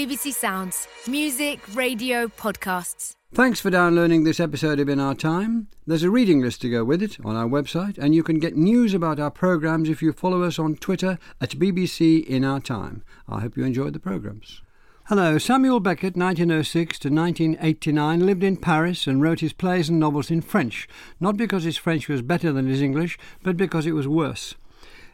BBC Sounds. Music, radio, podcasts. Thanks for downloading this episode of In Our Time. There's a reading list to go with it on our website, and you can get news about our programmes if you follow us on Twitter at BBC In Our Time. I hope you enjoyed the programmes. Hello, Samuel Beckett, 1906 to 1989, lived in Paris and wrote his plays and novels in French, not because his French was better than his English, but because it was worse.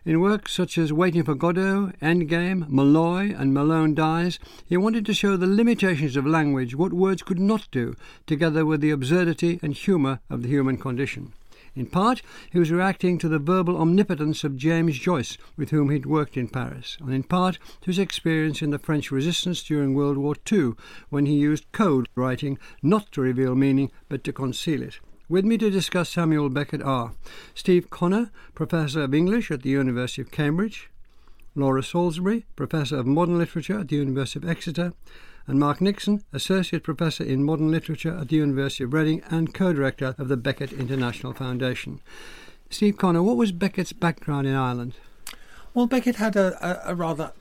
In works such as Waiting for Godot, Endgame, Molloy, and Malone Dies, he wanted to show the limitations of language, what words could not do, together with the absurdity and humour of the human condition. In part, he was reacting to the verbal omnipotence of James Joyce, with whom he'd worked in Paris, and in part to his experience in the French resistance during World War II, when he used code writing not to reveal meaning but to conceal it. With me to discuss Samuel Beckett are Steve Connor, Professor of English at the University of Cambridge, Laura Salisbury, Professor of Modern Literature at the University of Exeter, and Mark Nixon, Associate Professor in Modern Literature at the University of Reading and co-director of the Beckett International Foundation. Steve Connor, what was Beckett's background in Ireland? Well, Beckett had a, a, a rather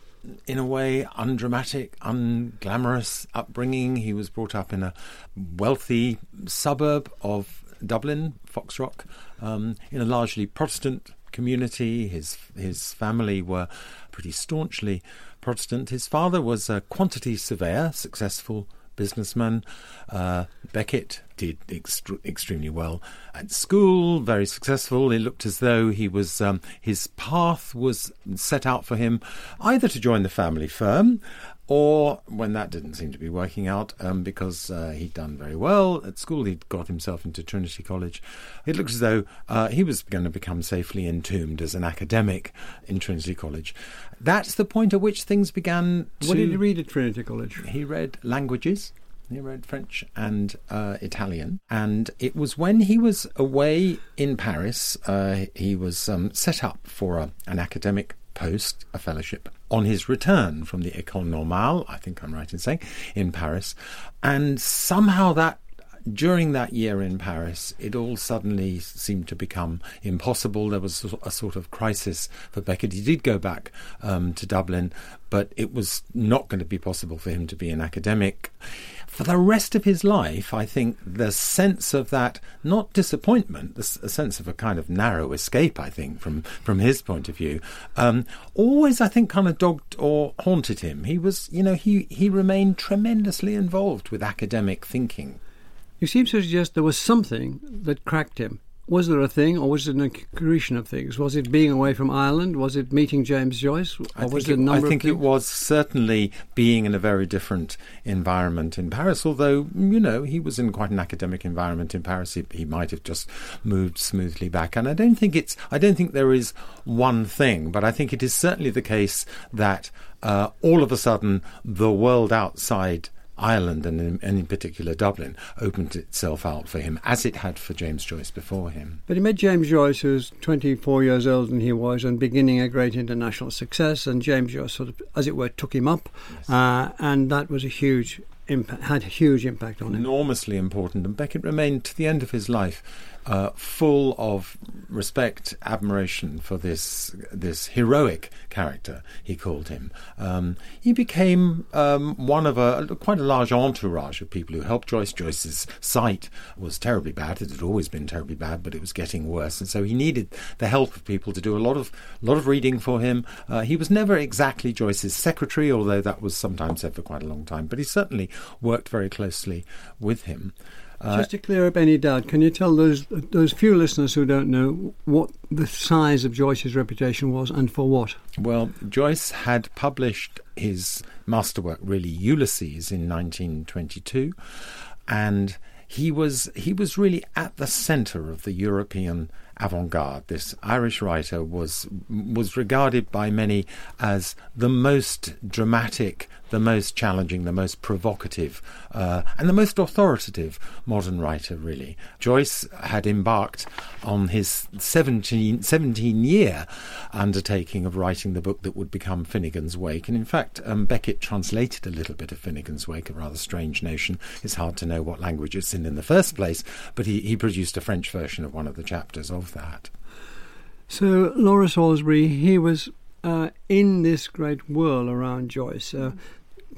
in a way, undramatic, unglamorous upbringing. He was brought up in a wealthy suburb of Dublin, Foxrock, um, in a largely Protestant community. His his family were pretty staunchly Protestant. His father was a quantity surveyor, successful businessman. Uh, Beckett did ext- extremely well at school, very successful. It looked as though he was um, his path was set out for him either to join the family firm or when that didn't seem to be working out um, because uh, he'd done very well at school, he'd got himself into Trinity College. It looks as though uh, he was going to become safely entombed as an academic in Trinity College. That's the point at which things began. What did he read at Trinity College? He read languages. He read French and uh, Italian. And it was when he was away in Paris, uh, he was um, set up for a, an academic post, a fellowship, on his return from the École Normale, I think I'm right in saying, in Paris. And somehow that during that year in Paris, it all suddenly seemed to become impossible. There was a sort of crisis for Beckett. He did go back um, to Dublin, but it was not going to be possible for him to be an academic. For the rest of his life, I think the sense of that, not disappointment, a sense of a kind of narrow escape, I think, from, from his point of view, um, always, I think, kind of dogged or haunted him. He was, you know, he, he remained tremendously involved with academic thinking. You seem to suggest there was something that cracked him. Was there a thing, or was it an accretion of things? Was it being away from Ireland? Was it meeting James Joyce? Or I was think, it, I think it was certainly being in a very different environment in Paris. Although you know he was in quite an academic environment in Paris, he, he might have just moved smoothly back. And I don't think it's. I don't think there is one thing, but I think it is certainly the case that uh, all of a sudden the world outside Ireland and in, and in, particular Dublin opened itself out for him as it had for James Joyce before him. But he met James Joyce, who was 24 years older than he was and beginning a great international success, and James Joyce sort of, as it were, took him up, yes. uh, and that was a huge impact, had a huge impact on him. Enormously important, and Beckett remained to the end of his life uh, full of respect, admiration for this this heroic character. He called him. Um, he became um, one of a quite a large entourage of people who helped Joyce. Joyce's sight was terribly bad. It had always been terribly bad, but it was getting worse, and so he needed the help of people to do a lot of lot of reading for him. Uh, he was never exactly Joyce's secretary, although that was sometimes said for quite a long time. But he certainly worked very closely with him. Just to clear up any doubt, can you tell those those few listeners who don't know what the size of Joyce's reputation was and for what? Well, Joyce had published his masterwork, really Ulysses, in 1922, and he was he was really at the centre of the European avant-garde. This Irish writer was was regarded by many as the most dramatic, the most challenging, the most provocative, uh, and the most authoritative modern writer. Really, Joyce had embarked on his 17, 17 year undertaking of writing the book that would become Finnegans Wake, and in fact, um, Beckett translated a little bit of Finnegans Wake, a rather strange notion. It's hard to know what language it's in in the first place, but he, he produced a French version of one of the chapters of that. So, Laura Salisbury, he was uh, in this great whirl around Joyce. Uh,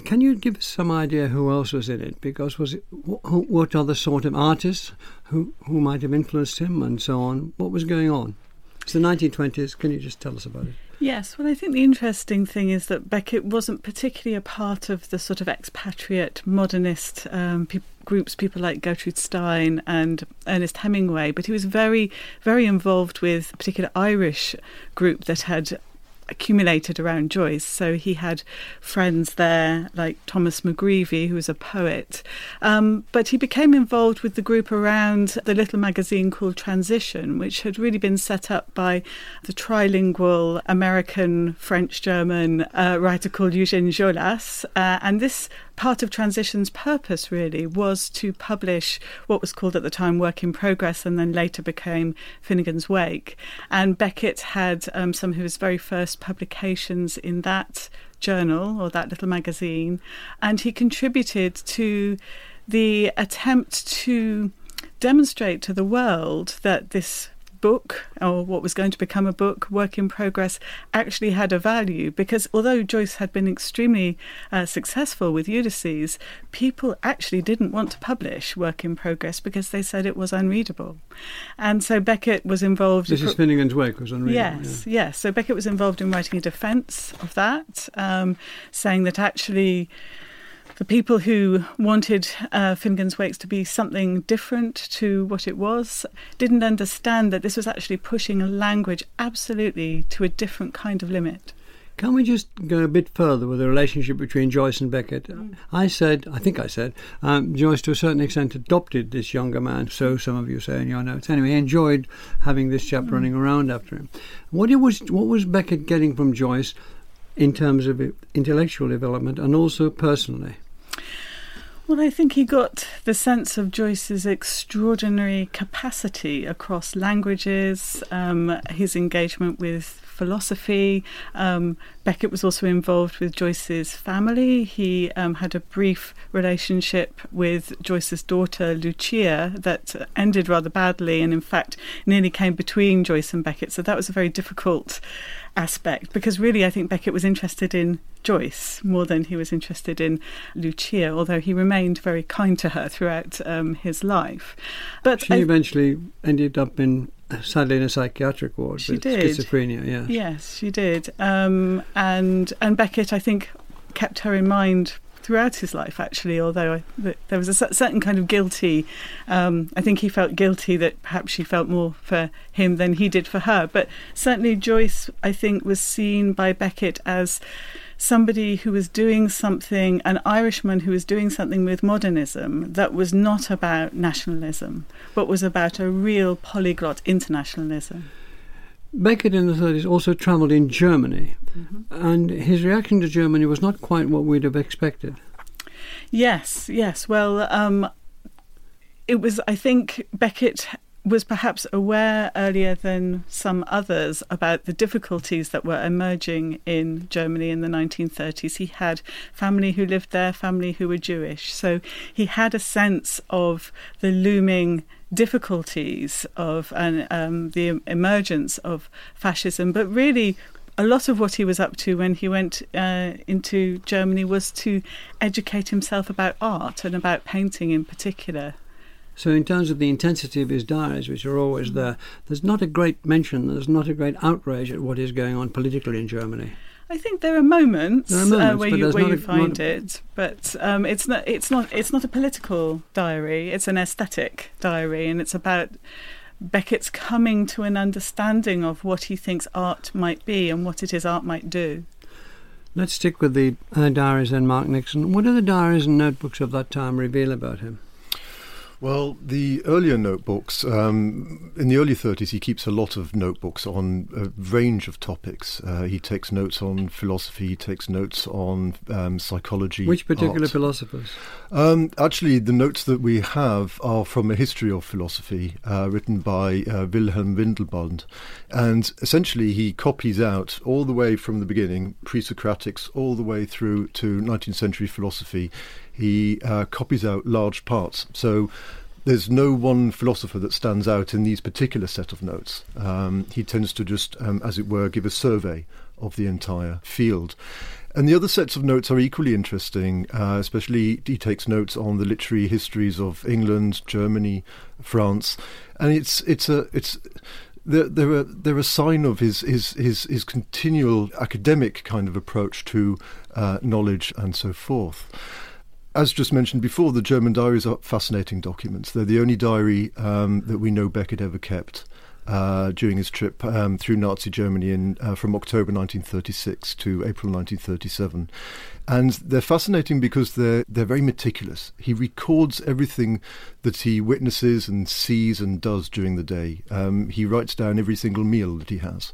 can you give us some idea who else was in it? Because was it wh- what other sort of artists who who might have influenced him and so on? What was going on? It's the 1920s. Can you just tell us about it? Yes, well, I think the interesting thing is that Beckett wasn't particularly a part of the sort of expatriate modernist um, pe- groups, people like Gertrude Stein and Ernest Hemingway, but he was very, very involved with a particular Irish group that had accumulated around Joyce. So he had friends there like Thomas McGreevy, who was a poet. Um, but he became involved with the group around the little magazine called Transition, which had really been set up by the trilingual American, French, German uh, writer called Eugène Jolas. Uh, and this part of Transition's purpose really was to publish what was called at the time Work in Progress and then later became Finnegans Wake. And Beckett had um, some of his very first publications in that journal or that little magazine, and he contributed to the attempt to demonstrate to the world that this book, or what was going to become a book, Work in Progress, actually had a value because although Joyce had been extremely uh, successful with Ulysses, people actually didn't want to publish Work in Progress because they said it was unreadable. And so Beckett was involved. This is Finnegans Wake was unreadable. Yes, yeah. yes. So Beckett was involved in writing a defence of that, um, saying that actually the people who wanted uh, Finnegans Wakes to be something different to what it was didn't understand that this was actually pushing a language absolutely to a different kind of limit. Can we just go a bit further with the relationship between Joyce and Beckett? Mm. I said, I think I said, um, Joyce to a certain extent adopted this younger man, so some of you say in your notes. Anyway, he enjoyed having this chap mm. running around after him. What, was, what was Beckett getting from Joyce in terms of intellectual development and also personally? Well, I think he got the sense of Joyce's extraordinary capacity across languages, um, his engagement with philosophy. Um, Beckett was also involved with Joyce's family. He um, had a brief relationship with Joyce's daughter, Lucia, that ended rather badly and, in fact, nearly came between Joyce and Beckett. So that was a very difficult aspect because really I think Beckett was interested in Joyce more than he was interested in Lucia, although he remained very kind to her throughout um, his life. But she I, eventually ended up in sadly in a psychiatric ward she with did. schizophrenia. Yeah. Yes, she did. Um, and and Beckett, I think, kept her in mind throughout his life, actually, although I, there was a certain kind of guilty. Um, I think he felt guilty that perhaps she felt more for him than he did for her. But certainly, Joyce, I think, was seen by Beckett as somebody who was doing something, an Irishman who was doing something with modernism that was not about nationalism, but was about a real polyglot internationalism. Beckett in the 30s also travelled in Germany, mm-hmm. and his reaction to Germany was not quite what we'd have expected. Yes, yes. Well, um, it was, I think, Beckett was perhaps aware earlier than some others about the difficulties that were emerging in Germany in the 1930s. He had family who lived there, family who were Jewish. So he had a sense of the looming difficulties of and um, the emergence of fascism, but really a lot of what he was up to when he went uh, into Germany was to educate himself about art and about painting in particular. So, in terms of the intensity of his diaries, which are always there, there's not a great mention, there's not a great outrage at what is going on politically in Germany. I think there are moments, there are moments uh, where you where you a, find it, but um, it's not it's not it's not a political diary. It's an aesthetic diary, and it's about Beckett's coming to an understanding of what he thinks art might be and what it is art might do. Let's stick with the uh, diaries then, Mark Nixon. What do the diaries and notebooks of that time reveal about him? Well, the earlier notebooks, um, in the early 30s, he keeps a lot of notebooks on a range of topics. Uh, he takes notes on philosophy, he takes notes on um, psychology. Which particular art. philosophers? Um, actually, the notes that we have are from a history of philosophy uh, written by uh, Wilhelm Windelband. And essentially, he copies out all the way from the beginning, pre Socratics, all the way through to 19th century philosophy he uh, copies out large parts. So there's no one philosopher that stands out in these particular set of notes. Um, he tends to just, um, as it were, give a survey of the entire field. And the other sets of notes are equally interesting, uh, especially he takes notes on the literary histories of England, Germany, France, and it's it's a it's they're, they're, a, they're a sign of his, his, his, his continual academic kind of approach to uh, knowledge and so forth. As just mentioned before, the German diaries are fascinating documents. They're the only diary um, that we know Beckett ever kept. Uh, during his trip um, through Nazi Germany in, uh, from October 1936 to April 1937. And they're fascinating because they're, they're very meticulous. He records everything that he witnesses and sees and does during the day. Um, he writes down every single meal that he has.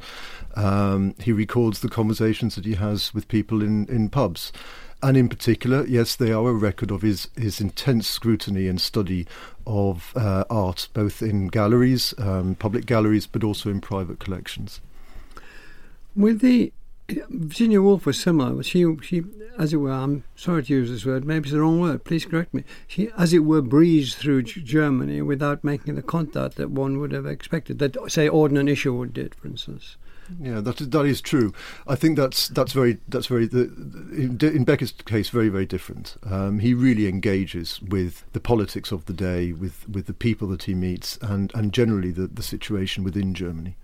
Um, he records the conversations that he has with people in, in pubs. And in particular, yes, they are a record of his, his intense scrutiny and study of uh, art, both in galleries, um, public galleries, but also in private collections. With the Virginia Woolf was similar. She, she, as it were, I'm sorry to use this word, maybe it's the wrong word. Please correct me. She, as it were, breezed through Germany without making the contact that one would have expected. That, say, Auden Isherwood did, for instance. Yeah, that is, that is true. I think that's that's very that's very in, in Beckett's case very very different. Um, he really engages with the politics of the day, with, with the people that he meets, and, and generally the, the situation within Germany.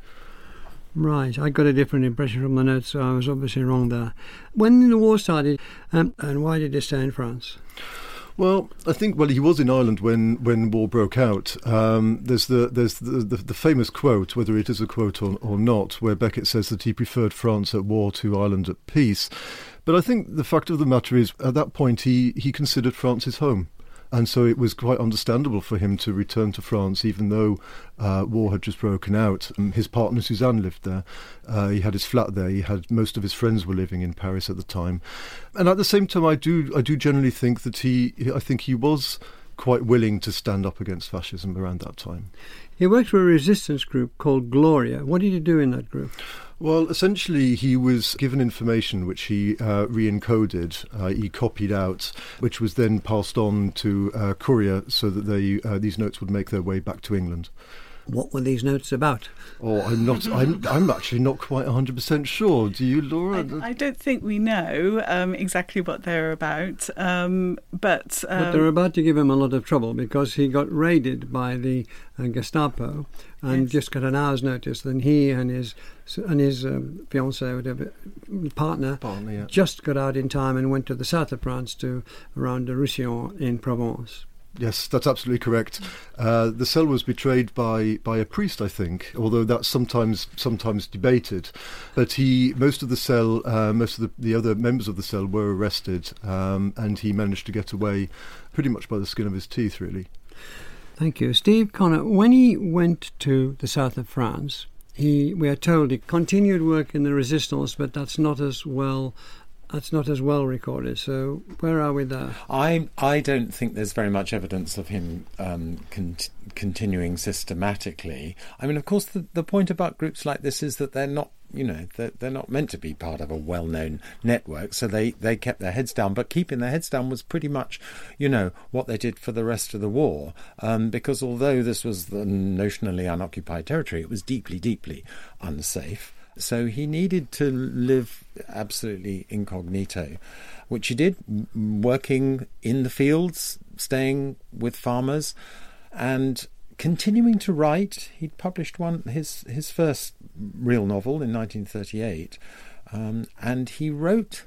Right, I got a different impression from the notes, so I was obviously wrong there. When the war started, um, and why did he stay in France? Well, I think well he was in Ireland when, when war broke out. Um, there's the there's the, the, the, famous quote, whether it is a quote or, or not, where Beckett says that he preferred France at war to Ireland at peace. But I think the fact of the matter is, at that point, he, he considered France his home. And so it was quite understandable for him to return to France, even though uh, war had just broken out. Um, his partner Suzanne lived there. Uh, he had his flat there. He had most of his friends were living in Paris at the time. And at the same time, I do I do generally think that he I think he was quite willing to stand up against fascism around that time. He worked for a resistance group called Gloria. What did he do in that group? Well, essentially, he was given information which he uh, re encoded, uh, he copied out, which was then passed on to uh, Courier so that they, uh, these notes would make their way back to England. What were these notes about? Oh, I'm not. I'm. I'm actually not quite 100 percent sure. Do you, Laura? I, I don't think we know um, exactly what they're about. Um, but, um, but they're about to give him a lot of trouble because he got raided by the uh, Gestapo and yes. just got an hour's notice. Then he and his and his um, fiancée, whatever partner, partner yeah. just got out in time and went to the south of France to around the Roussillon in Provence. Yes, that's absolutely correct. Uh, the cell was betrayed by, by a priest, I think, although that's sometimes sometimes debated. But he, most of the cell, uh, most of the, the other members of the cell were arrested, um, and he managed to get away pretty much by the skin of his teeth, really. Thank you, Steve Connor. When he went to the south of France, he we are told he continued work in the resistance, but that's not as well that's not as well recorded. So where are we there? I I don't think there's very much evidence of him um, con- continuing systematically. I mean, of course, the, the point about groups like this is that they're not you know they're, they're not meant to be part of a well-known network so they they kept their heads down but keeping their heads down was pretty much you know what they did for the rest of the war um, because although this was the notionally unoccupied territory it was deeply deeply unsafe so he needed to live absolutely incognito, which he did, working in the fields, staying with farmers, and continuing to write. He'd published one his his first real novel in 1938, um, and he wrote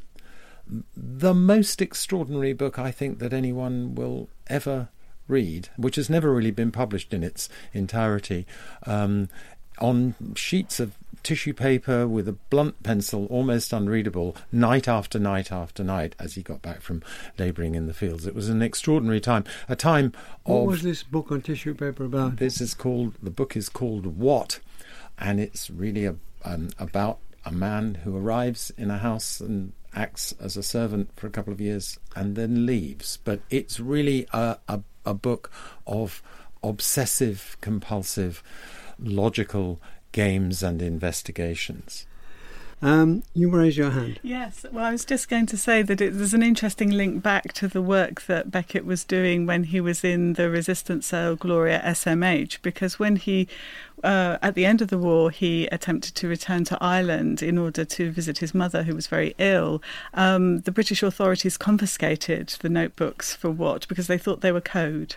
the most extraordinary book I think that anyone will ever read, which has never really been published in its entirety. Um, on sheets of tissue paper with a blunt pencil, almost unreadable, night after night after night as he got back from labouring in the fields. It was an extraordinary time, a time what of. What was this book on tissue paper about? This is called, the book is called Watt? And it's really a, um, about a man who arrives in a house and acts as a servant for a couple of years and then leaves. But it's really a, a, a book of obsessive, compulsive, logical games and investigations. Um, you raise your hand. Yes, well, I was just going to say that it, there's an interesting link back to the work that Beckett was doing when he was in the resistance cell Gloria SMH, because when he, uh, at the end of the war, he attempted to return to Ireland in order to visit his mother, who was very ill. Um, the British authorities confiscated the notebooks for Watt? Because they thought they were code.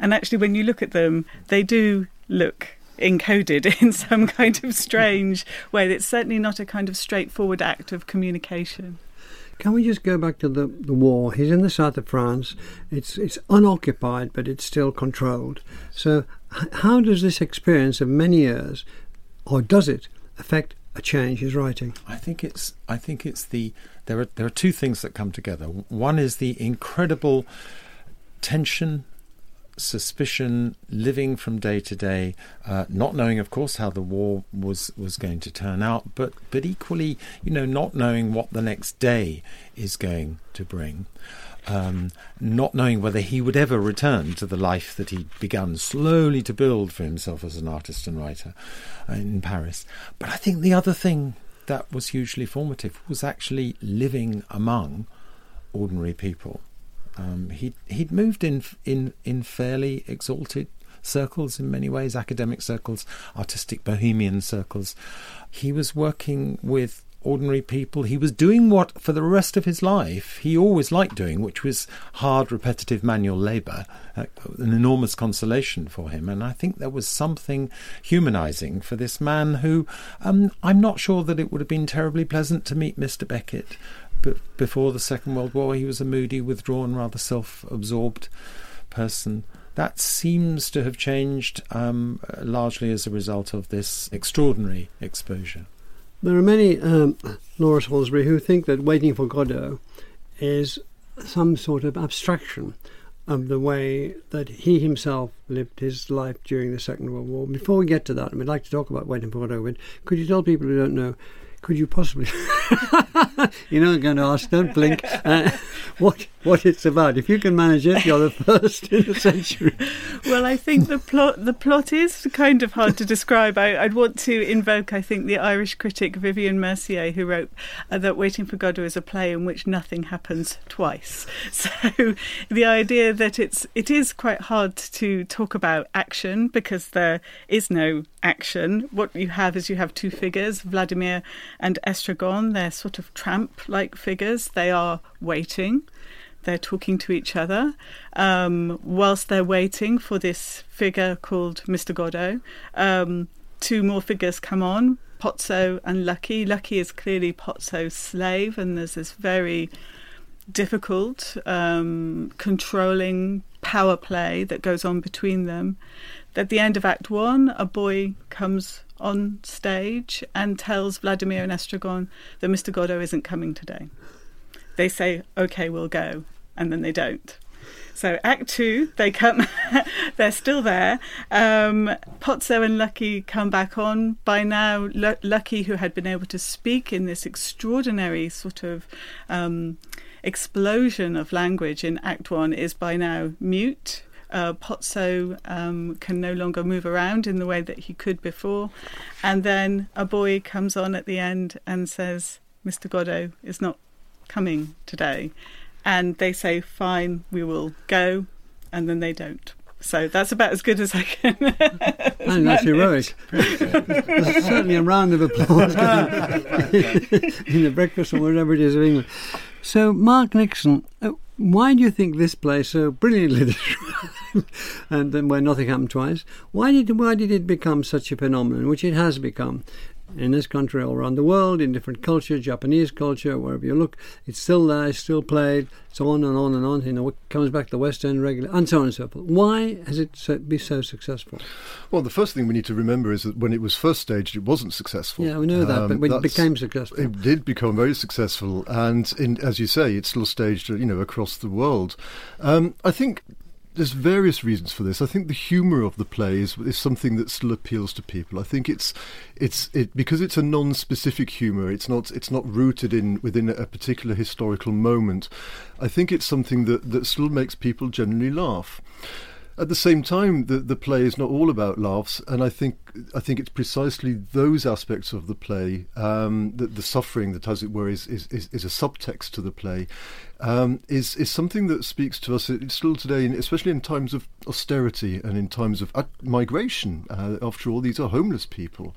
And actually, when you look at them, they do look encoded in some kind of strange way. It's certainly not a kind of straightforward act of communication. Can we just go back to the, the war? He's in the south of France. It's it's unoccupied, but it's still controlled. So, how does this experience of many years, or does it, affect a change his writing? I think it's I think it's the there are there are two things that come together. One is the incredible tension suspicion, living from day to day, uh, not knowing, of course, how the war was was going to turn out, but but equally, you know, not knowing what the next day is going to bring. Um, not knowing whether he would ever return to the life that he'd begun slowly to build for himself as an artist and writer uh, in Paris. But I think the other thing that was hugely formative was actually living among ordinary people. Um, he he'd moved in in in fairly exalted circles in many ways, academic circles, artistic bohemian circles. He was working with ordinary people. He was doing what, for the rest of his life, he always liked doing, which was hard, repetitive manual labour, uh, an enormous consolation for him. And I think there was something humanising for this man who um, I'm not sure that it would have been terribly pleasant to meet Mr. Beckett. Before the Second World War, he was a moody, withdrawn, rather self absorbed person. That seems to have changed um, largely as a result of this extraordinary exposure. There are many, um, Laura Salisbury, who think that Waiting for Godot is some sort of abstraction of the way that he himself lived his life during the Second World War. Before we get to that, and we'd like to talk about Waiting for Godot, could you tell people who don't know, could you possibly, you're not going to ask, don't blink, uh, what what it's about? If you can manage it, you're the first in the century. Well, I think the plot the plot is kind of hard to describe. I, would want to invoke, I think, the Irish critic Vivian Mercier, who wrote uh, that Waiting for Godot is a play in which nothing happens twice. So the idea that it's it is quite hard to talk about action because there is no action. What you have is you have two figures, Vladimir and Estragon. They're sort of tramp-like figures. They are waiting they're talking to each other um, whilst they're waiting for this figure called Mr. Godot. Um, two more figures come on, Pozzo and Lucky. Lucky is clearly Pozzo's slave, and there's this very difficult, um, controlling power play that goes on between them. At the end of Act One, a boy comes on stage and tells Vladimir and Estragon that Mr. Godot isn't coming today. They say, "Okay, we'll go," and then they don't. So Act Two, they come, they're still there. Um, Pozzo and Lucky come back on. By now, L- Lucky, who had been able to speak in this extraordinary sort of um, explosion of language in Act One, is by now mute. Uh, Pozzo um, can no longer move around in the way that he could before. And then a boy comes on at the end and says, Mr. Godot is not coming today and they say, "Fine, we will go," and then they don't. So that's about as good as I can. and that's heroic. Certainly a round of applause in the breakfast or whatever it is of England. So, Mark Nixon, uh, why do you think this play so brilliantly and then where nothing happened twice? Why did why did it become such a phenomenon, which it has become? In this country, all around the world, in different culture, Japanese culture, wherever you look, it's still there, it's still played, it's on and on and on. You know, it comes back to the West End regularly, and so on and so forth. Why has it so, been so successful? Well, the first thing we need to remember is that when it was first staged, it wasn't successful. Yeah, we know that, um, but when it became successful, it did become very successful, and in, as you say, it's still staged, you know, across the world. Um, I think there's various reasons for this. I think the humour of the play is, is something that still appeals to people. I think it's it's it because it's a non-specific humour. It's not it's not rooted in within a particular historical moment. I think it's something that that still makes people generally laugh. At the same time, the the play is not all about laughs, and I think I think it's precisely those aspects of the play, um, the, the suffering that, as it were, is is, is, a subtext to the play, um, is is something that speaks to us still today, especially in times of austerity and in times of migration. Uh, after all, these are homeless people,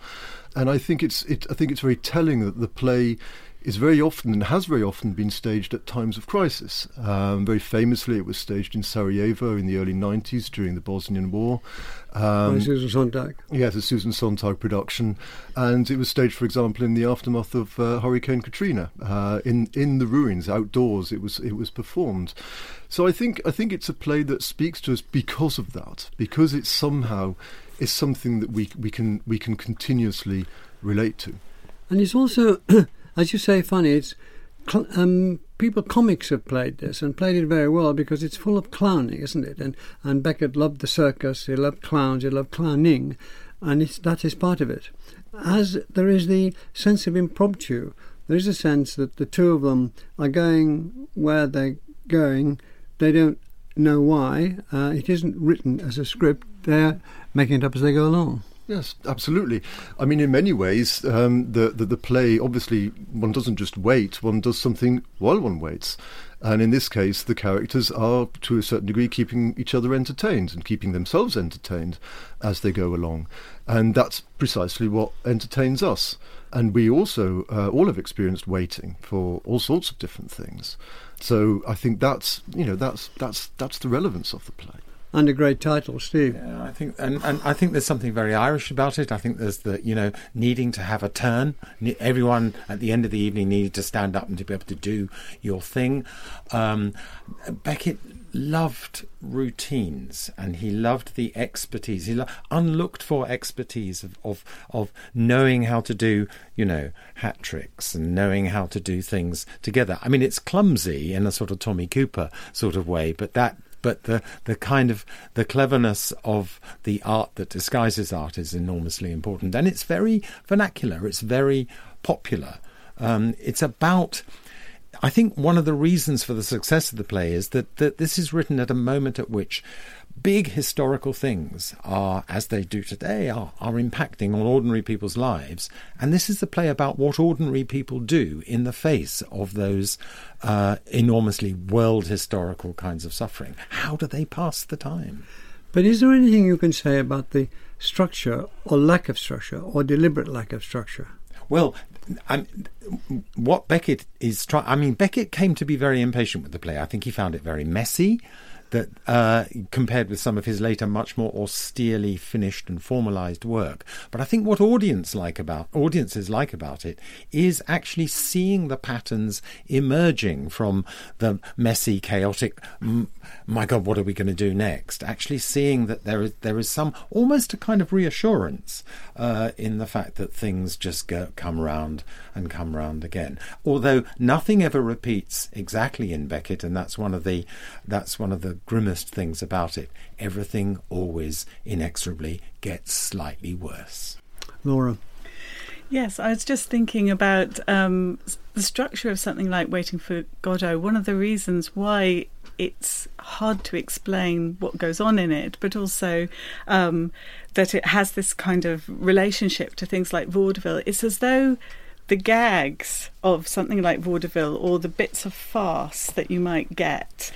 and I think it's it, I think it's very telling that the play is very often and has very often been staged at times of crisis. Um, very famously, it was staged in Sarajevo in the early 90s during the Bosnian War. Um, By Susan Sontag. Yes, a Susan Sontag production. And it was staged, for example, in the aftermath of uh, Hurricane Katrina. Uh, in, in the ruins, outdoors, it was, it was performed. So I think, I think it's a play that speaks to us because of that, because it somehow is something that we, we, can, we can continuously relate to. And it's also as you say, funny. It's um, people comics have played this and played it very well because it's full of clowning, isn't it? And and Beckett loved the circus. He loved clowns. He loved clowning, and that is part of it. As there is the sense of impromptu, there is a sense that the two of them are going where they're going. They don't know why. Uh, it isn't written as a script. They're making it up as they go along. Yes, absolutely. I mean, in many ways, um, the, the, the play obviously one doesn't just wait; one does something while one waits. And in this case, the characters are, to a certain degree, keeping each other entertained and keeping themselves entertained as they go along. And that's precisely what entertains us. And we also uh, all have experienced waiting for all sorts of different things. So I think that's you know that's that's that's the relevance of the play a great title, Steve. Yeah, I think, and, and I think there's something very Irish about it. I think there's the, you know, needing to have a turn. Everyone at the end of the evening needed to stand up and to be able to do your thing. Um, Beckett loved routines and he loved the expertise he lo- unlooked for expertise of, of of knowing how to do you know hat tricks and knowing how to do things together i mean it's clumsy in a sort of tommy cooper sort of way but that but the the kind of the cleverness of the art that disguises art is enormously important, and it's very vernacular. It's very popular. Um, it's about I think one of the reasons for the success of the play is that, that this is written at a moment at which big historical things are, as they do today, are, are impacting on ordinary people's lives. And this is the play about what ordinary people do in the face of those uh, enormously world historical kinds of suffering. How do they pass the time? But is there anything you can say about the structure or lack of structure or deliberate lack of structure? Well, I'm, what Beckett is trying. I mean, Beckett came to be very impatient with the play. I think he found it very messy that uh, compared with some of his later, much more austerely finished and formalized work. But I think what audience like about audiences like about it is actually seeing the patterns emerging from the messy, chaotic. My God, what are we going to do next? Actually, seeing that there is there is some almost a kind of reassurance uh, in the fact that things just go, come round and come round again. Although nothing ever repeats exactly in Beckett, and that's one of the that's one of the grimmest things about it. Everything always inexorably gets slightly worse. Laura. Yes, I was just thinking about um, the structure of something like Waiting for Godot. One of the reasons why it's hard to explain what goes on in it, but also um, that it has this kind of relationship to things like vaudeville. It's as though the gags of something like vaudeville or the bits of farce that you might get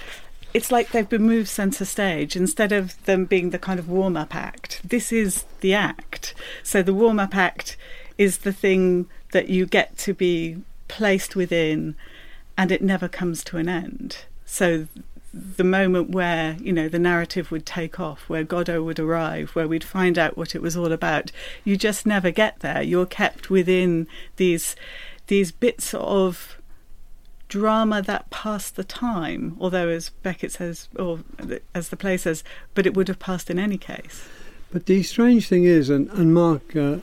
it's like they've been moved centre stage instead of them being the kind of warm up act. This is the act. So the warm up act is the thing that you get to be placed within and it never comes to an end. So the moment where, you know, the narrative would take off, where Godot would arrive, where we'd find out what it was all about, you just never get there. You're kept within these these bits of drama that passed the time, although, as Beckett says, or as the play says, but it would have passed in any case. But the strange thing is, and, and Mark uh,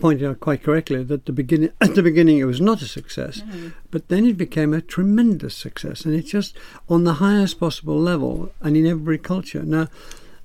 pointed out quite correctly, that the beginning at the beginning it was not a success, no. but then it became a tremendous success, and it's just on the highest possible level and in every culture. Now,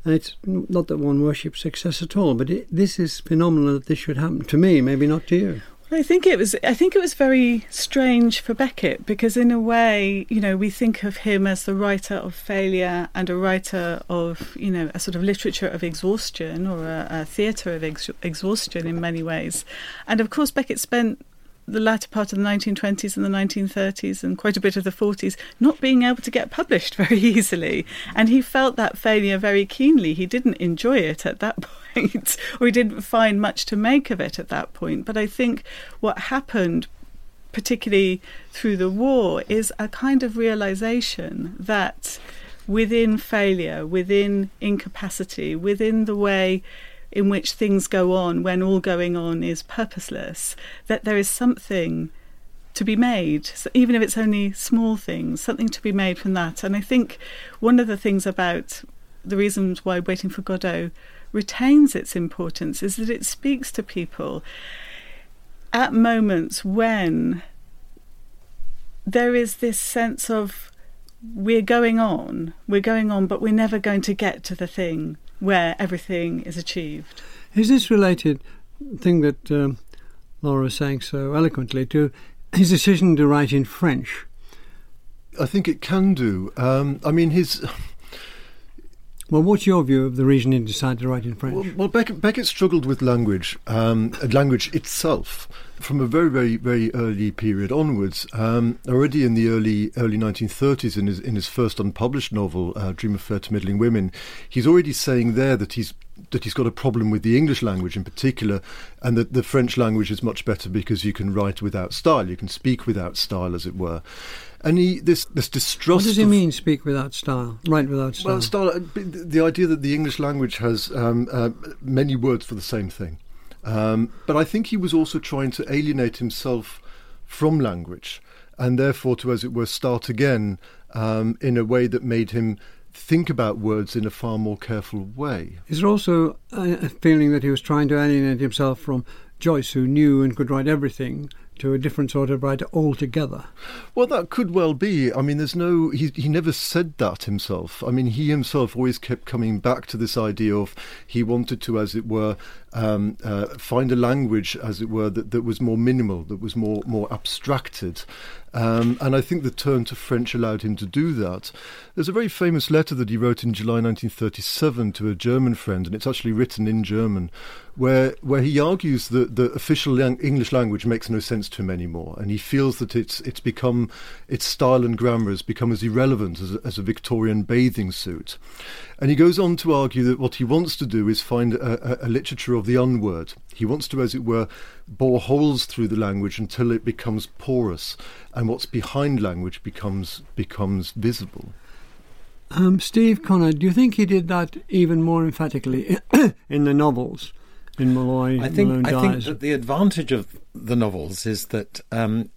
it's not that one worships success at all, but it, this is phenomenal that this should happen to me, maybe not to you. I think it was. I think it was very strange for Beckett because, in a way, you know, we think of him as the writer of failure and a writer of, you know, a sort of literature of exhaustion or a, a theatre of ex- exhaustion in many ways. And of course, Beckett spent the latter part of the 1920s and the 1930s and quite a bit of the 40s not being able to get published very easily. And he felt that failure very keenly. He didn't enjoy it at that point, or he didn't find much to make of it at that point. But I think what happened, particularly through the war, is a kind of realization that within failure, within incapacity, within the way in which things go on when all going on is purposeless, that there is something to be made, so even if it's only small things, something to be made from that. And I think one of the things about the reasons why Waiting for Godot retains its importance is that it speaks to people at moments when there is this sense of we're going on, we're going on, but we're never going to get to the thing where everything is achieved. Is this related, thing that um, Laura was saying so eloquently, to his decision to write in French? I think it can do. Um, I mean, his. Well, what's your view of the reason he decided to write in French? Well, well Beckett, Beckett, struggled with language, um, language itself, from a very, very, very early period onwards. Um, already in the early early 1930s, in his in his first unpublished novel, uh, Dream of Fair to Middling Women, he's already saying there that he's that he's got a problem with the English language in particular, and that the French language is much better because you can write without style, you can speak without style, as it were. And he, this this distrust. What does he mean? Speak without style, write without style. Well, style. Uh, the idea that the English language has um, uh, many words for the same thing. Um, but I think he was also trying to alienate himself from language, and therefore to, as it were, start again um, in a way that made him think about words in a far more careful way. Is there also a feeling that he was trying to alienate himself from Joyce, who knew and could write everything, to a different sort of writer altogether. Well, that could well be. I mean, there's no. He, he never said that himself. I mean, he himself always kept coming back to this idea of he wanted to, as it were, um, uh, find a language, as it were, that, that was more minimal, that was more more abstracted. Um, and I think the turn to French allowed him to do that. There's a very famous letter that he wrote in July 1937 to a German friend, and it's actually written in German, where where he argues that the official lang- English language makes no sense to him anymore, and he feels that it's it's become its style and grammar has become as irrelevant as a, as a Victorian bathing suit. And he goes on to argue that what he wants to do is find a, a, a literature of the unword. He wants to, as it were, bore holes through the language until it becomes porous, and what's behind language becomes becomes visible. Um, Steve Connor, do you think he did that even more emphatically in the novels? In Molloy, I think Malone I think that the advantage of the novels is that um,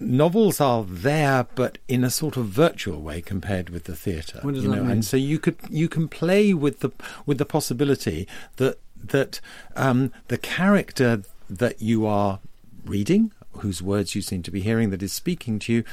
novels are there, but in a sort of virtual way compared with the theatre. What does you that know? mean? And so you could you can play with the with the possibility that that um, the character that you are reading, whose words you seem to be hearing, that is speaking to you,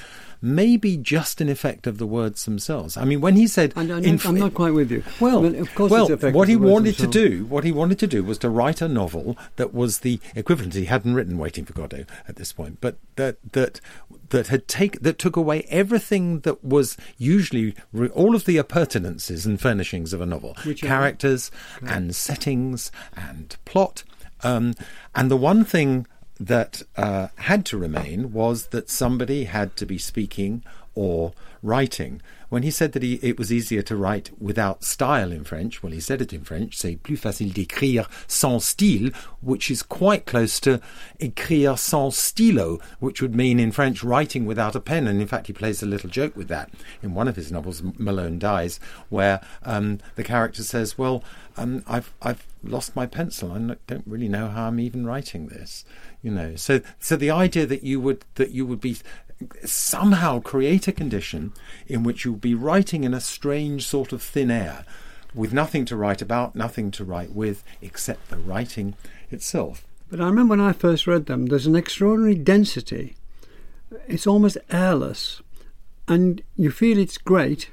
may be just an effect of the words themselves. I mean, when he said, I, in- not, I'm not quite with you. well, But of course, well, what he wanted to do, what he wanted to do, was to write a novel that was the equivalent. He hadn't written "Waiting for Godot" at this point, but that that that had take that took away everything that was usually re, all of the appurtenances and furnishings of a novel, Which characters and settings and plot, um, and the one thing that uh, had to remain was that somebody had to be speaking or writing. When he said that he, it was easier to write without style in French, well, he said it in French, c'est plus facile d'écrire sans style, which is quite close to écrire sans stylo, which would mean in French writing without a pen. And in fact, he plays a little joke with that in one of his novels, Malone Dies, where um, the character says, well, um, I've, I've lost my pencil. I don't really know how I'm even writing this. You know, so so the idea that you would that you would be somehow create a condition in which you'll be writing in a strange sort of thin air with nothing to write about, nothing to write with, except the writing itself. But I remember when I first read them, there's an extraordinary density. It's almost airless. And you feel it's great,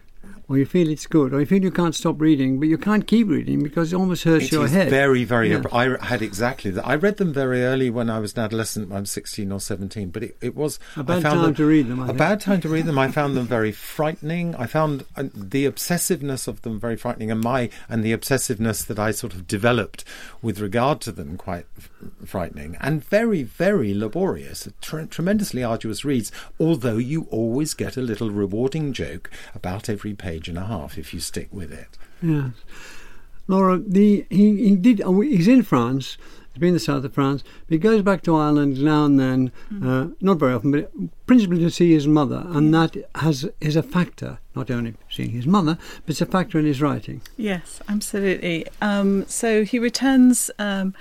or you feel it's good, or you feel you can't stop reading, but you can't keep reading because it almost hurts It your head. very, very. Yeah. I had exactly that. I read them very early when I was an adolescent. I was sixteen or seventeen, but it, it was a bad found time them, to read them, I a think. bad time to read them. I found them very frightening. I found uh, the obsessiveness of them very frightening, and my and the obsessiveness that I sort of developed with regard to them quite f- frightening and very, very laborious. Tre- tremendously arduous reads. Although you always get a little rewarding joke about every page and a half if you stick with it. Yes. Laura, the he, he did. oh, He's in France. He's been in the south of France. But he goes back to Ireland now and then, uh, not very often, but principally to see his mother, and that has is a factor. Not only seeing his mother, but it's a factor in his writing. Yes, absolutely. Um, so he returns um,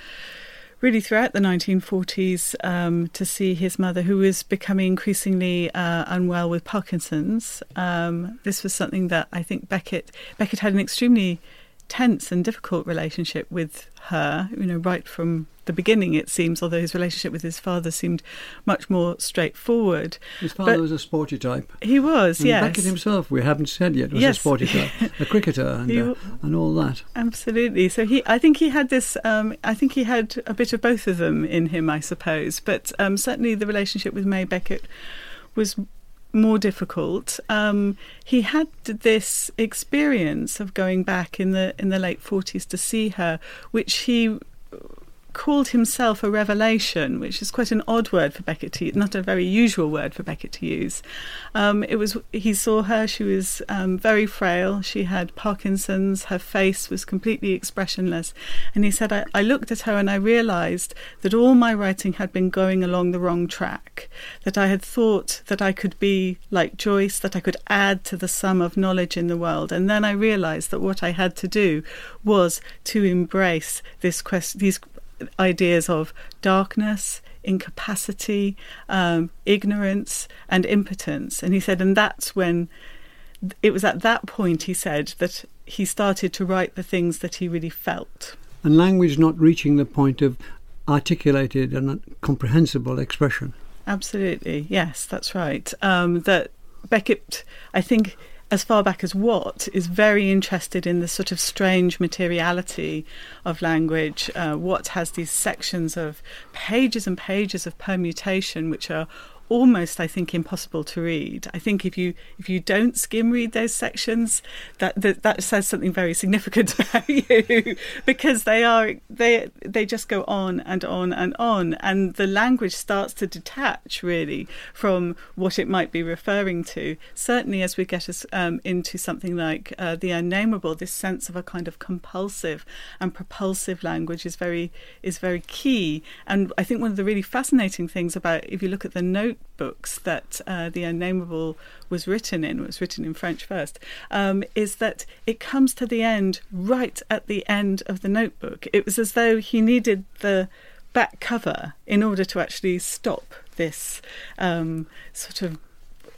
really throughout the 1940s um, to see his mother, who was becoming increasingly uh, unwell with Parkinson's. Um, this was something that I think Beckett Beckett had an extremely tense and difficult relationship with her. You know, right from the beginning, it seems. Although his relationship with his father seemed much more straightforward. His father But- was a sporty type. He was, And yes. Beckett himself, we haven't said yet, was Yes. a sporty type, a cricketer, and, He uh, and all that. Absolutely. So he, I think he had this. Um, I think he had a bit of both of them in him, I suppose. But um, certainly the relationship with May Beckett was more difficult. Um, he had this experience of going back in the in the late forties to see her, which he called himself a revelation, which is quite an odd word for Beckett to use, not a very usual word for Beckett to use. Um, it was he saw her; she was um, very frail. She had Parkinson's. Her face was completely expressionless, and he said, I, "I looked at her and I realised that all my writing had been going along the wrong track. That I had thought that I could be like Joyce, that I could add to the sum of knowledge in the world, and then I realised that what I had to do was to embrace this quest- these ideas of darkness, incapacity, um, ignorance, and impotence. And he said, and that's when it was at that point, he said, that he started to write the things that he really felt. And language not reaching the point of articulated and comprehensible expression. Absolutely, yes, that's right. Um, that Beckett, I think, as far back as Watt, is very interested in the sort of strange materiality of language. Uh, Watt has these sections of pages and pages of permutation, which are almost I think impossible to read. I think if you if you don't skim read those sections that that, that says something very significant about you because they are they they just go on and on and on and the language starts to detach really from what it might be referring to. Certainly as we get us um, into something like uh, the unnameable this sense of a kind of compulsive and propulsive language is very is very key and I think one of the really fascinating things about if you look at the notebooks that uh, the unnameable was written in was written in French first um, is that it comes to the end right at the end of the notebook it was as though he needed the back cover in order to actually stop this um, sort of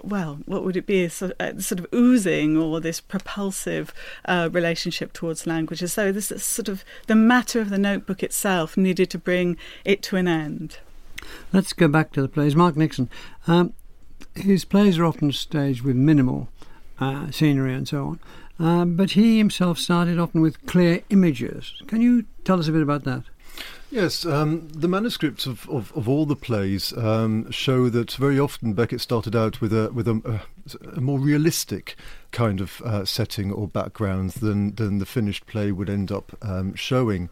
well, what would it be? A sort, of oozing or this propulsive uh, relationship towards language, So this is sort of the matter of the notebook itself needed to bring it to an end. Let's go back to the plays. Mark Nixon. Um, his plays are often staged with minimal uh, scenery and so on, um, but he himself started often with clear images. Can you tell us a bit about that? Yes, um, the manuscripts of, of, of all the plays um, show that very often Beckett started out with a with a, a, more realistic kind of uh, setting or background than than the finished play would end up um, showing.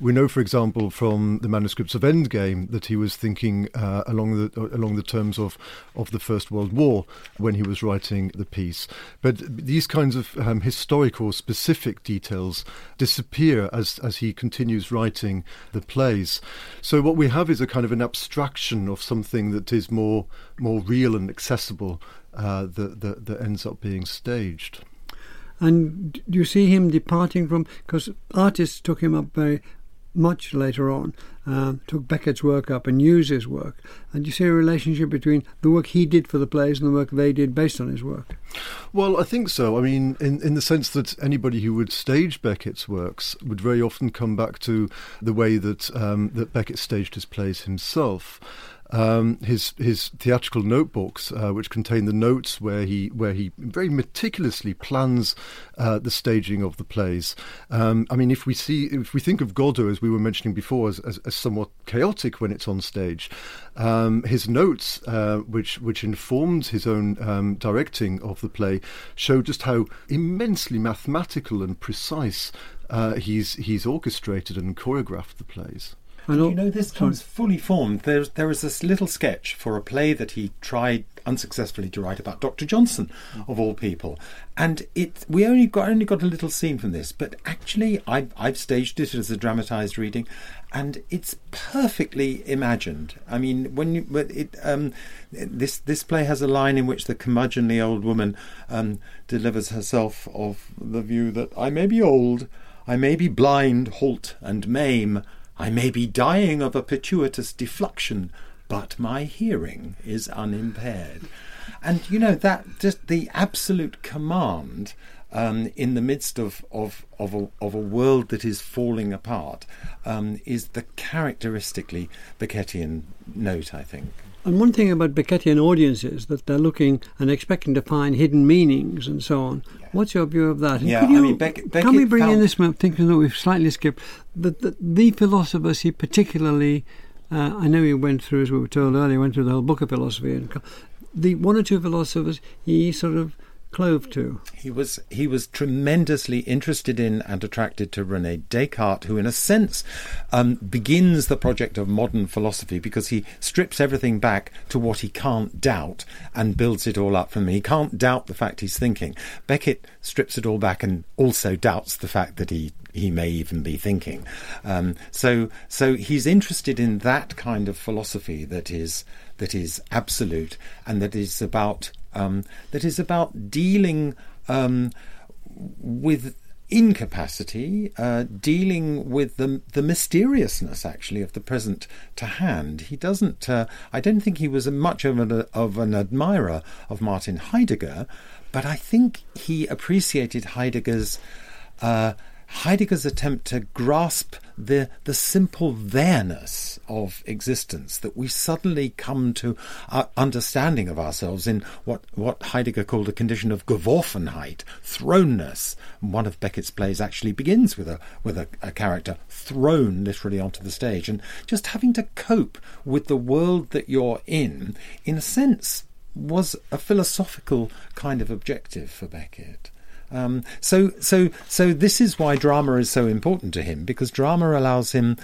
We know, for example, from the manuscripts of Endgame that he was thinking uh, along the along the terms of of the First World War when he was writing the piece. But these kinds of um, historical specific details disappear as as he continues writing the plays. So what we have is a kind of an abstraction of something that is more more real and accessible uh, that, that that ends up being staged. And do you see him departing from because artists took him up very much later on, um, took Beckett's work up and used his work. And do you see a relationship between the work he did for the plays and the work they did based on his work? Well, I think so. I mean, in, in the sense that anybody who would stage Beckett's works would very often come back to the way that um, that Beckett staged his plays himself. Um, his his theatrical notebooks, uh, which contain the notes where he where he very meticulously plans uh, the staging of the plays. Um, I mean, if we see if we think of Godot as we were mentioning before as, as, as somewhat chaotic when it's on stage, um, his notes, uh, which which informed his own um, directing of the play, show just how immensely mathematical and precise uh, he's he's orchestrated and choreographed the plays. And you know, this comes fully formed. There's, there is this little sketch for a play that he tried unsuccessfully to write about Dr. Johnson, of all people. And it, we only got only got a little scene from this, but actually, I, I've staged it as a dramatised reading, and it's perfectly imagined. I mean, when you, it, um, this this play has a line in which the curmudgeonly old woman um, delivers herself of the view that I may be old, I may be blind, halt, and maim. I may be dying of a pituitous defluxion, but my hearing is unimpaired. And you know that just the absolute command um, in the midst of of of a, of a world that is falling apart um, is the characteristically Beckettian note, I think. And one thing about Beckettian audiences that they're looking and expecting to find hidden meanings and so on. Yeah. What's your view of that? And yeah, you, I mean, Beck- can we bring in this? I'm thinking that we've slightly skipped the the, the philosophers he particularly. Uh, I know he went through, as we were told earlier, went through the whole book of philosophy, and the one or two philosophers he sort of clove to. He was he was tremendously interested in and attracted to Rene Descartes, who, in a sense, um, begins the project of modern philosophy because he strips everything back to what he can't doubt and builds it all up from him. He can't doubt the fact he's thinking. Beckett strips it all back and also doubts the fact that he he may even be thinking. Um, so so he's interested in that kind of philosophy that is that is absolute and that is about um, that is about dealing um, with incapacity, uh, dealing with the the mysteriousness actually of the present to hand. He doesn't. Uh, I don't think he was much of an of an admirer of Martin Heidegger, but I think he appreciated Heidegger's. Uh, Heidegger's attempt to grasp the the simple there-ness of existence that we suddenly come to our understanding of ourselves in what what Heidegger called a condition of geworfenheit, thrownness. One of Beckett's plays actually begins with a with a, a character thrown literally onto the stage, and just having to cope with the world that you're in, in a sense, was a philosophical kind of objective for Beckett. Um, so, so, so this is why drama is so important to him because drama allows him,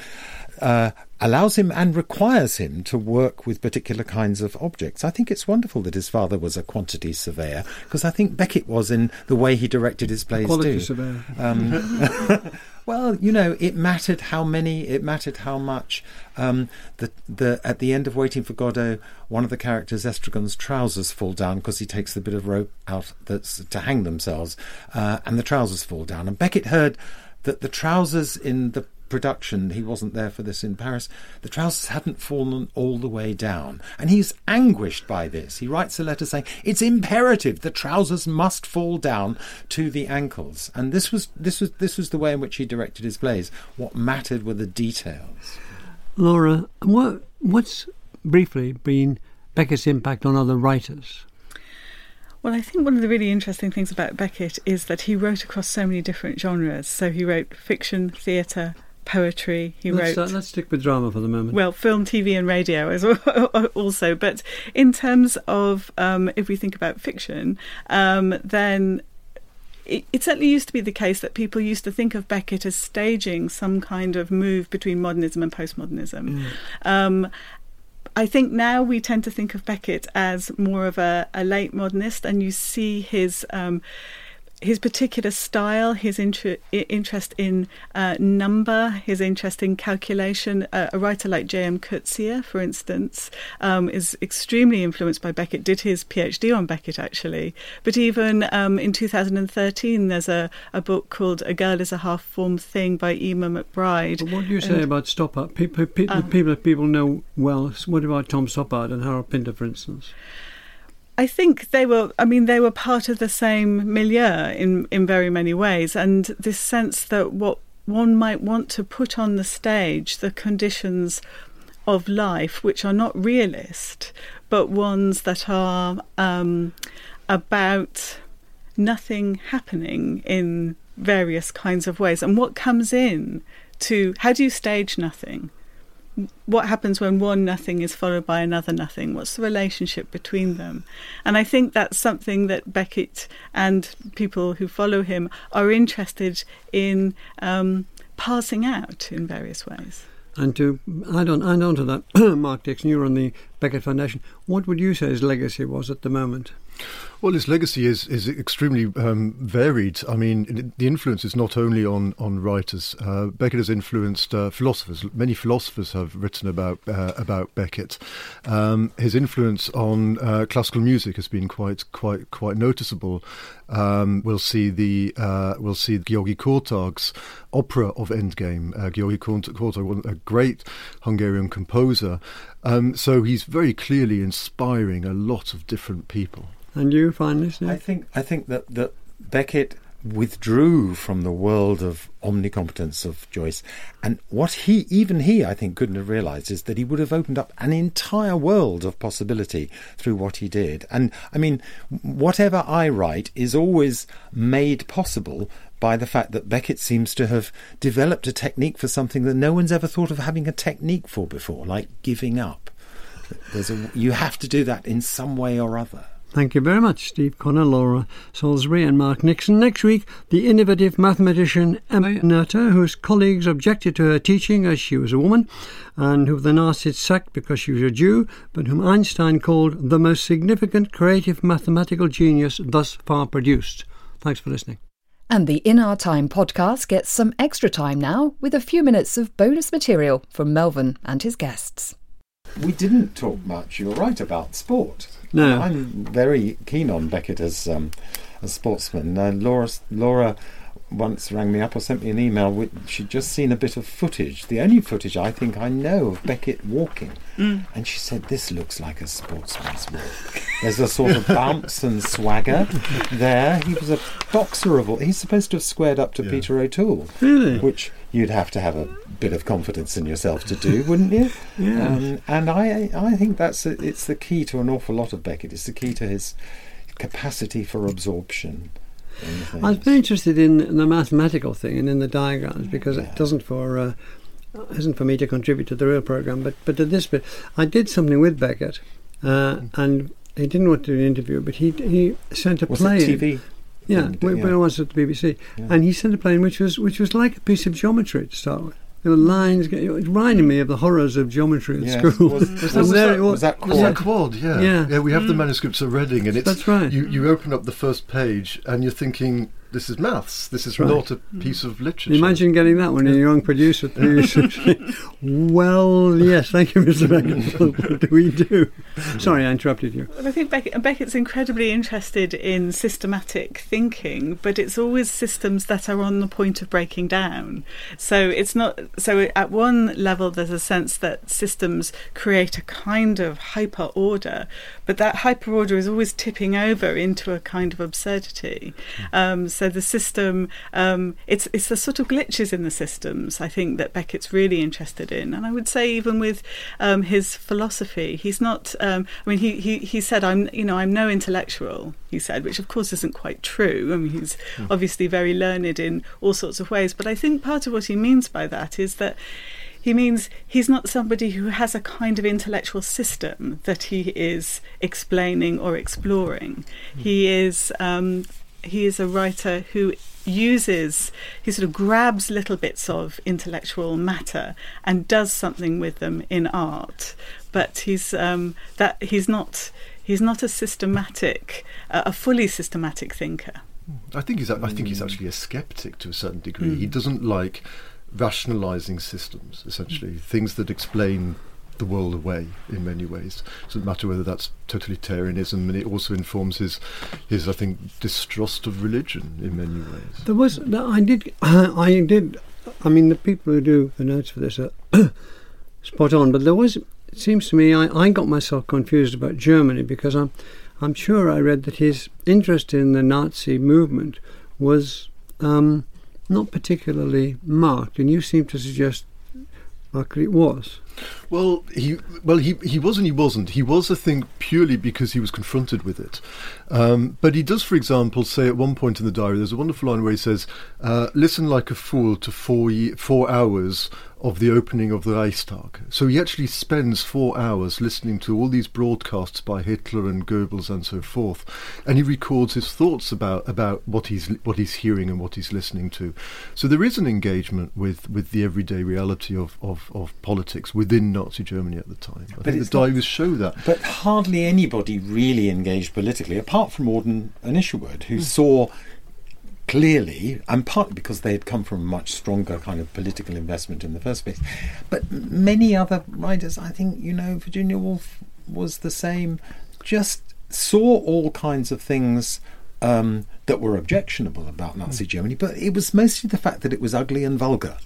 uh, allows him and requires him to work with particular kinds of objects. I think it's wonderful that his father was a quantity surveyor because I think Beckett was in the way he directed his plays Quality too. surveyor. Um, Well, you know, it mattered how many, it mattered how much. Um, the the at the end of Waiting for Godot, one of the characters, Estragon's trousers fall down because he takes the bit of rope out that's to hang themselves, uh, and the trousers fall down. And Beckett heard that the trousers in the production, he wasn't there for this in Paris, the trousers hadn't fallen all the way down. And he's anguished by this. He writes a letter saying, It's imperative the trousers must fall down to the ankles. And this was this was this was the way in which he directed his plays. What mattered were the details. Laura, what what's briefly been Beckett's impact on other writers? Well, I think one of the really interesting things about Beckett is that he wrote across so many different genres. So he wrote fiction, theatre, poetry. He let's, wrote. Uh, let's stick with drama for the moment. Well, film, TV, and radio as well, also. But in terms of um, if we think about fiction, um, then it, it, certainly used to be the case that people used to think of Beckett as staging some kind of move between modernism and postmodernism. Mm. Um, I think now we tend to think of Beckett as more of a, a late modernist, and you see his um, his particular style, his inter- interest in uh, number, his interest in calculation. Uh, a writer like J.M. Coetzee, for instance, um, is extremely influenced by Beckett, did his PhD on Beckett, actually. But even um, in 2013, there's a, a book called A Girl is a Half Formed Thing by Eimear McBride. But what do you say and, about Stoppard? People, people, um, people that people know well, what about Tom Stoppard and Harold Pinter, for instance? I think they were. I mean, they were part of the same milieu in in very many ways, and this sense that what one might want to put on the stage, the conditions of life which are not realist, but ones that are um, about nothing happening in various kinds of ways. And what comes in to how do you stage nothing? What happens when one nothing is followed by another nothing? What's the relationship between them? And I think that's something that Beckett and people who follow him are interested in um, passing out in various ways. And to add on, add on to that, Mark Nixon, you're on the Beckett Foundation. What would you say his legacy was at the moment? Well, his legacy is is extremely um, varied. I mean, the influence is not only on on writers. Uh, Beckett has influenced uh, philosophers. Many philosophers have written about uh, about Beckett. Um, his influence on uh, classical music has been quite quite quite noticeable. Um, we'll see the uh, we'll see György Kurtág's opera of Endgame. Uh, György Kurtág, was a great Hungarian composer. Um, so he's very clearly inspiring a lot of different people. And you find this? I think I think that that Beckett withdrew from the world of omnicompetence of Joyce, and what he even he I think couldn't have realised is that he would have opened up an entire world of possibility through what he did. And I mean, whatever I write is always made possible by the fact that Beckett seems to have developed a technique for something that no one's ever thought of having a technique for before, like giving up. There's a, you have to do that in some way or other. Thank you very much, Steve Connor, Laura Salisbury, and Mark Nixon. Next week, the innovative mathematician Emmy Noether, whose colleagues objected to her teaching as she was a woman, and who the Nazis sacked because she was a Jew, but whom Einstein called the most significant creative mathematical genius thus far produced. Thanks for listening. And the In Our Time podcast gets some extra time now with a few minutes of bonus material from Melvyn and his guests. We didn't talk much, you're right, about sport. No. I'm very keen on Beckett as um, a sportsman. Uh, Laura, Laura once rang me up or sent me an email. With, she'd just seen a bit of footage, the only footage I think I know of Beckett walking. Mm. And she said, This looks like a sportsman's walk. There's a sort of bounce and swagger there. He was a boxer of all. He's supposed to have squared up to Yeah. Peter O'Toole, Really? which you'd have to have a bit of confidence in yourself to do, wouldn't you? Yeah. Um, and I, I think that's a, it's the key to an awful lot of Beckett. It's the key to his capacity for absorption. I was very interested in the mathematical thing and in the diagrams because Yeah. it doesn't for uh, isn't for me to contribute to the real program, but but to this bit, I did something with Beckett, uh, and he didn't want to do an interview, but he he sent a Was play. it. TV? Yeah, thing, when yeah. when I was at the BBC, Yeah. and he sent a play in which was which was like a piece of geometry to start with. There were lines. It reminded me of the horrors of geometry at Yes. school. Was- was that- was that Was that Quad? quad? Yeah, Yeah. We have the Mm. manuscripts at Reading, and it's That's right. You you open up the first page, and you're thinking, "This is maths. This is Right. not a piece of literature." Imagine getting that when you're a young producer at well, yes, thank you, Mr. Beckett. what do we do? Sorry, I interrupted you. Well, I think Beckett, Beckett's incredibly interested in systematic thinking, but it's always systems that are on the point of breaking down. So it's not. So at one level, there's a sense that systems create a kind of hyper order, but that hyper order is always tipping over into a kind of absurdity. Um, so the system, um, it's it's the sort of glitches in the systems. I think that Beckett's really interested in, and I would say even with um, his philosophy, he's not. Um, I mean, he, he he said, "I'm you know I'm no intellectual." He said, which of course isn't quite true. I mean, he's obviously very learned in all sorts of ways, but I think part of what he means by that is that he means he's not somebody who has a kind of intellectual system that he is explaining or exploring. He is um, he is a writer who uses he sort of grabs little bits of intellectual matter and does something with them in art. But he's um, that he's not he's not a systematic uh, a fully systematic thinker. I think he's. i think Mm. he's actually a skeptic to a certain degree. He doesn't like rationalizing systems. Essentially, Mm. things that explain the world away in many ways. It Doesn't matter whether that's totalitarianism, and it also informs his, his I think, distrust of religion in many ways. There was. I did. I did. I mean, the people who do the notes for this are spot on. But there was. It seems to me I, I got myself confused about Germany because I'm. I'm sure I read that his interest in the Nazi movement was um, not particularly marked, and you seem to suggest It was. Well, he well he he was and he wasn't. He was, I think, purely because he was confronted with it. Um, but he does, for example, say at one point in the diary, there's a wonderful line where he says, uh, "Listen like a fool to four ye- four hours of the opening of the Reichstag." So he actually spends four hours listening to all these broadcasts by Hitler and Goebbels and so forth, and he records his thoughts about about what he's what he's hearing and what he's listening to. So there is an engagement with with the everyday reality of of, of politics within Nazi Germany at the time. I think it's the not- diaries show that. But hardly anybody really engaged politically, apart from Auden and Isherwood, who hmm. saw clearly, and partly because they had come from a much stronger kind of political investment in the first place. But many other writers, I think, you know, Virginia Woolf was the same, just saw all kinds of things. Um, that were objectionable about Nazi Germany, but it was mostly the fact that it was ugly and vulgar.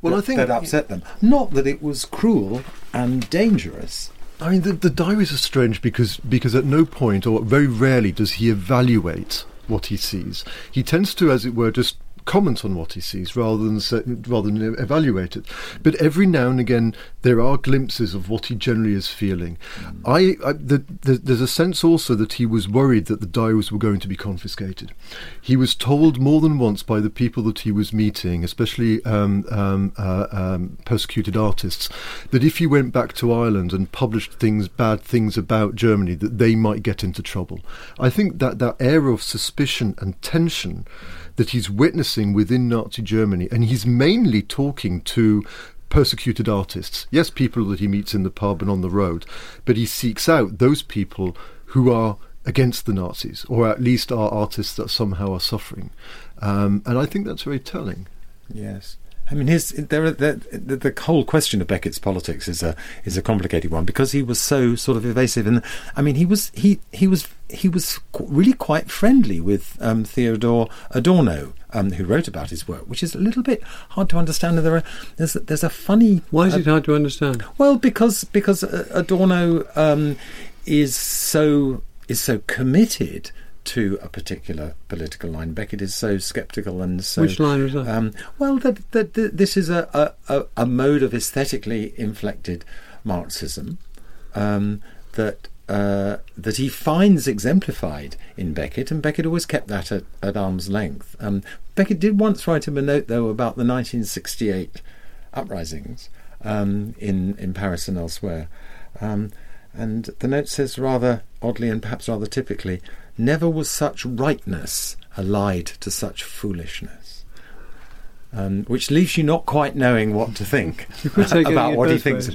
Well, that, I think- that upset them. Not that it was cruel and dangerous. I mean, the, the diaries are strange because because at no point or very rarely does he evaluate what he sees. He tends to, as it were, just comment on what he sees rather than say, rather than evaluate it. But every now and again, there are glimpses of what he generally is feeling. I, I the, the, there's a sense also that he was worried that the diaries were going to be confiscated. He was told more than once by the people that he was meeting, especially um, um, uh, um, persecuted artists, that if he went back to Ireland and published things, bad things about Germany, that they might get into trouble. I think that that air of suspicion and tension that he's witnessing within Nazi Germany, and he's mainly talking to persecuted artists. Yes, people that he meets in the pub and on the road, but he seeks out those people who are against the Nazis, or at least are artists that somehow are suffering. Um, and I think that's very telling. Yes. I mean, his there are, the, the the whole question of Beckett's politics is a is a complicated one because he was so sort of evasive, and I mean, he was he he was he was really quite friendly with um, Theodor Adorno, um, who wrote about his work, which is a little bit hard to understand. And there are there's there's a funny Why is uh, it hard to understand? well, because because uh, Adorno um, is so is so committed to a particular political line. Beckett is so sceptical and so. Which line was that? Um, well, that, that, that this is a, a, a- mode of aesthetically inflected Marxism um, that. Uh, that he finds exemplified in Beckett, and Beckett always kept that at, at arm's length. Um, Beckett did once write him a note, though, about the 1968 uprisings um, in in Paris and elsewhere. Um, and the note says rather oddly and perhaps rather typically, never was such rightness allied to such foolishness. Um, which leaves you not quite knowing what to think You could take it about what he thinks.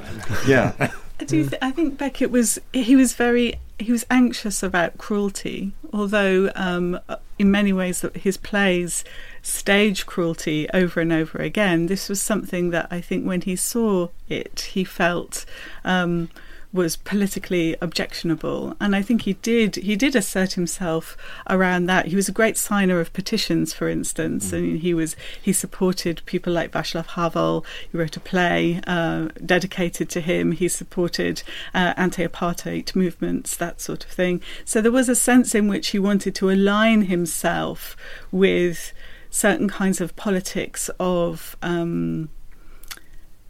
Yeah, I do. Th- I think Beckett was. He was very. He was anxious about cruelty, although um, in many ways that his plays stage cruelty over and over again. This was something that I think when he saw it, he felt. Um, was politically objectionable. And I think he did he did assert himself around that. He was a great signer of petitions for instance and he was he supported people like Václav Havel. He wrote a play uh, dedicated to him. He supported uh, anti-apartheid movements that sort of thing. So there was a sense in which he wanted to align himself with certain kinds of politics of um,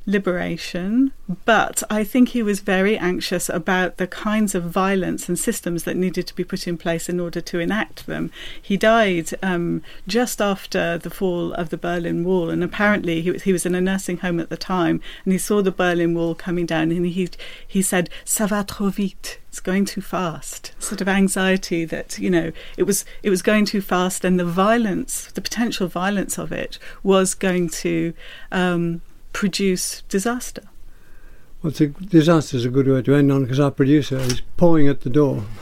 liberation, but I think he was very anxious about the kinds of violence and systems that needed to be put in place in order to enact them. He died um, just after the fall of the Berlin Wall, and apparently he was, he was in a nursing home at the time, and he saw the Berlin Wall coming down, and he he said, "Ça va trop vite." It's going too fast. Sort of anxiety that you know it was it was going too fast, and the violence, the potential violence of it, was going to um, produce disaster. Well, it's a, disaster's a good word to end on because our producer is pawing at the door.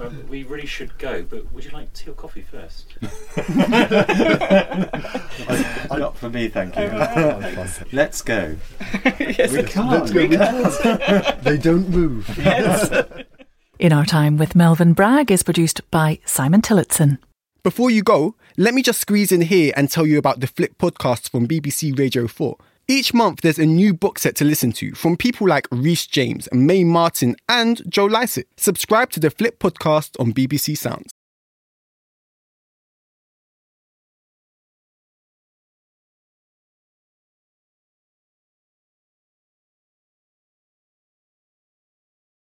Um, we really should go, but would you like tea or coffee first? not for me, thank you. Let's go. yes, We can't. Let's go. they don't move. In Our Time with Melvyn Bragg is produced by Simon Tillotson. Before you go, let me just squeeze in here and tell you about the Flip podcast from BBC Radio 4. Each month, there's a new book set to listen to from people like Reese James, Mae Martin, and Joe Lycett. Subscribe to the Flip podcast on BBC Sounds.